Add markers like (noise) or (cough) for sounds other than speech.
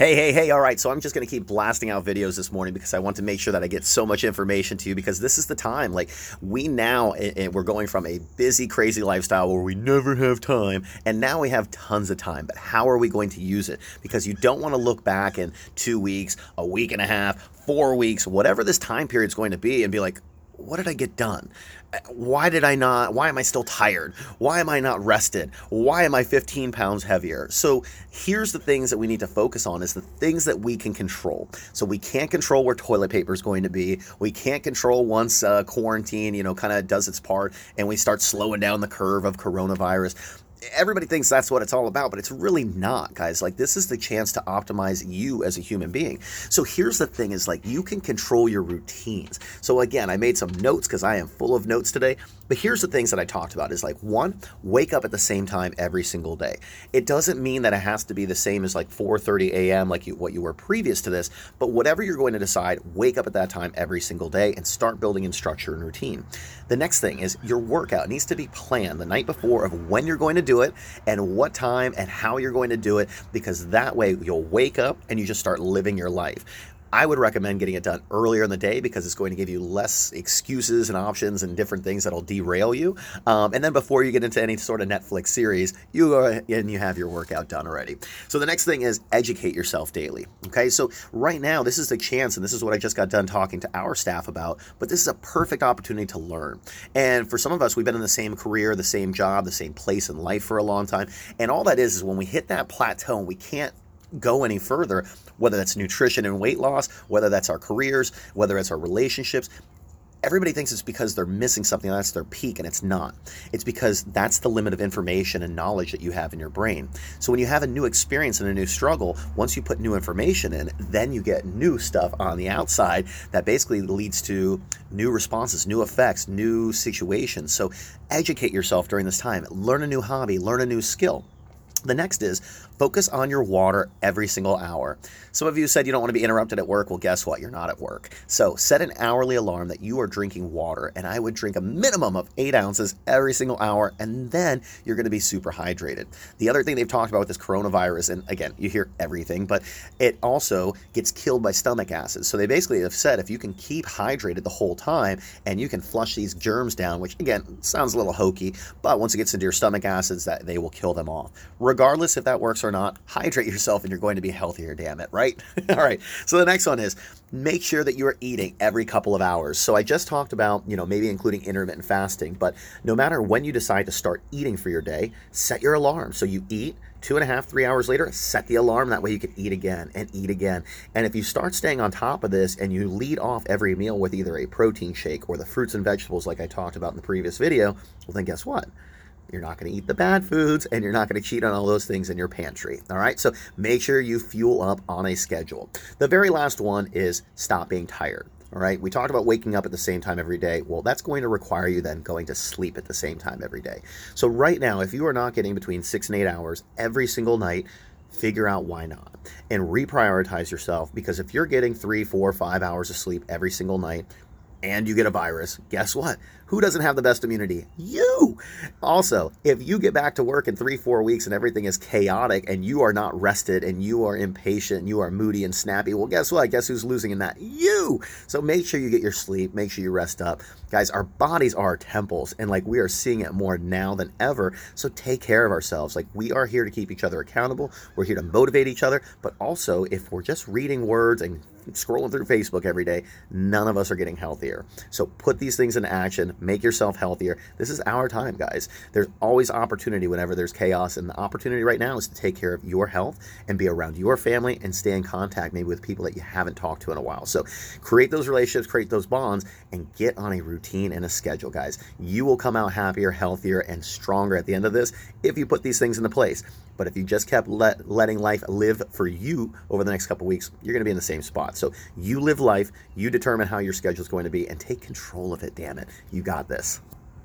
Hey, hey, hey, all right. So I'm just to keep blasting out videos this morning because I want to make sure that I get so much information to you because this is the time. Like, we now, and we're going from a busy, crazy lifestyle where we never have time, and now we have tons of time. But how are we going to use it? Because you don't want to look back in two weeks, a week and a half, four weeks, whatever this time period is going to be, and be like, what did I get done? Why did I not? Why am I still tired? Why am I not rested? Why am I 15 pounds heavier? So here's the things that we need to focus on is the things that we can control. So we can't control where toilet paper is going to be. We can't control once uh, quarantine, you know, kind of does its part and we start slowing down the curve of coronavirus everybody thinks that's what it's all about, but it's really not, guys. Like, this is the chance to optimize you as a human being. So, here's the thing is like, you can control your routines. So, again, I made some notes because I am full of notes today. But here's the things that I talked about is like, one, wake up at the same time every single day. It doesn't mean that it has to be the same as like 4.30 a.m. like you, what you were previous to this, but whatever you're going to decide, wake up at that time every single day and start building in structure and routine. The next thing is your workout needs to be planned the night before of when you're going to do it and what time and how you're going to do it because that way you'll wake up and you just start living your life. I would recommend getting it done earlier in the day because it's going to give you less excuses and options and different things that'll derail you. Um, and then before you get into any sort of Netflix series, you are and you have your workout done already. So the next thing is educate yourself daily. Okay, so right now this is the chance, and this is what I just got done talking to our staff about. But this is a perfect opportunity to learn. And for some of us, we've been in the same career, the same job, the same place in life for a long time. And all that is is when we hit that plateau, and we can't go any further, whether that's nutrition and weight loss, whether that's our careers, whether it's our relationships. Everybody thinks it's because they're missing something, that's their peak, and it's not. It's because that's the limit of information and knowledge that you have in your brain. So when you have a new experience and a new struggle, once you put new information in, then you get new stuff on the outside that basically leads to new responses, new effects, new situations. So educate yourself during this time, learn a new hobby, learn a new skill. The next is focus on your water every single hour. Some of you said you don't want to be interrupted at work. Well, guess what? You're not at work. So set an hourly alarm that you are drinking water, and I would drink a minimum of eight ounces every single hour, and then you're going to be super hydrated. The other thing they've talked about with this coronavirus, and again, you hear everything, but it also gets killed by stomach acids. So they basically have said if you can keep hydrated the whole time and you can flush these germs down, which again sounds a little hokey, but once it gets into your stomach acids, that they will kill them off regardless if that works or not, hydrate yourself and you're going to be healthier, damn it, right? (laughs) All right. So the next one is make sure that you are eating every couple of hours. So I just talked about, you know, maybe including intermittent fasting, but no matter when you decide to start eating for your day, set your alarm. So you eat two and a half, three hours later, set the alarm. That way you can eat again and eat again. And if you start staying on top of this and you lead off every meal with either a protein shake or the fruits and vegetables like I talked about in the previous video, well, then guess what? You're not going to eat the bad foods and you're not going to cheat on all those things in your pantry. All right. So make sure you fuel up on a schedule. The very last one is stop being tired. All right. We talked about waking up at the same time every day. Well, that's going to require you then going to sleep at the same time every day. So, right now, if you are not getting between six and eight hours every single night, figure out why not and reprioritize yourself because if you're getting three, four, five hours of sleep every single night, and you get a virus, guess what? Who doesn't have the best immunity? You! Also, if you get back to work in three, four weeks and everything is chaotic and you are not rested and you are impatient, and you are moody and snappy, well, guess what? Guess who's losing in that? You! So make sure you get your sleep, make sure you rest up. Guys, our bodies are our temples, and like we are seeing it more now than ever. So take care of ourselves. Like we are here to keep each other accountable, we're here to motivate each other, but also if we're just reading words and scrolling through Facebook every day, none of us are getting healthier. So put these things in action, make yourself healthier. This is our time, guys. There's always opportunity whenever there's chaos, and the opportunity right now is to take care of your health and be around your family and stay in contact maybe with people that you haven't talked to in a while. So create those relationships, create those bonds, and get on a routine and a schedule, guys. You will come out happier, healthier, and stronger at the end of this if you put these things into place. But if you just kept let, letting life live for you over the next couple weeks, you're going to be in the same spot. So you live life, you determine how your schedule is going to be, and take control of it, damn it. You got this.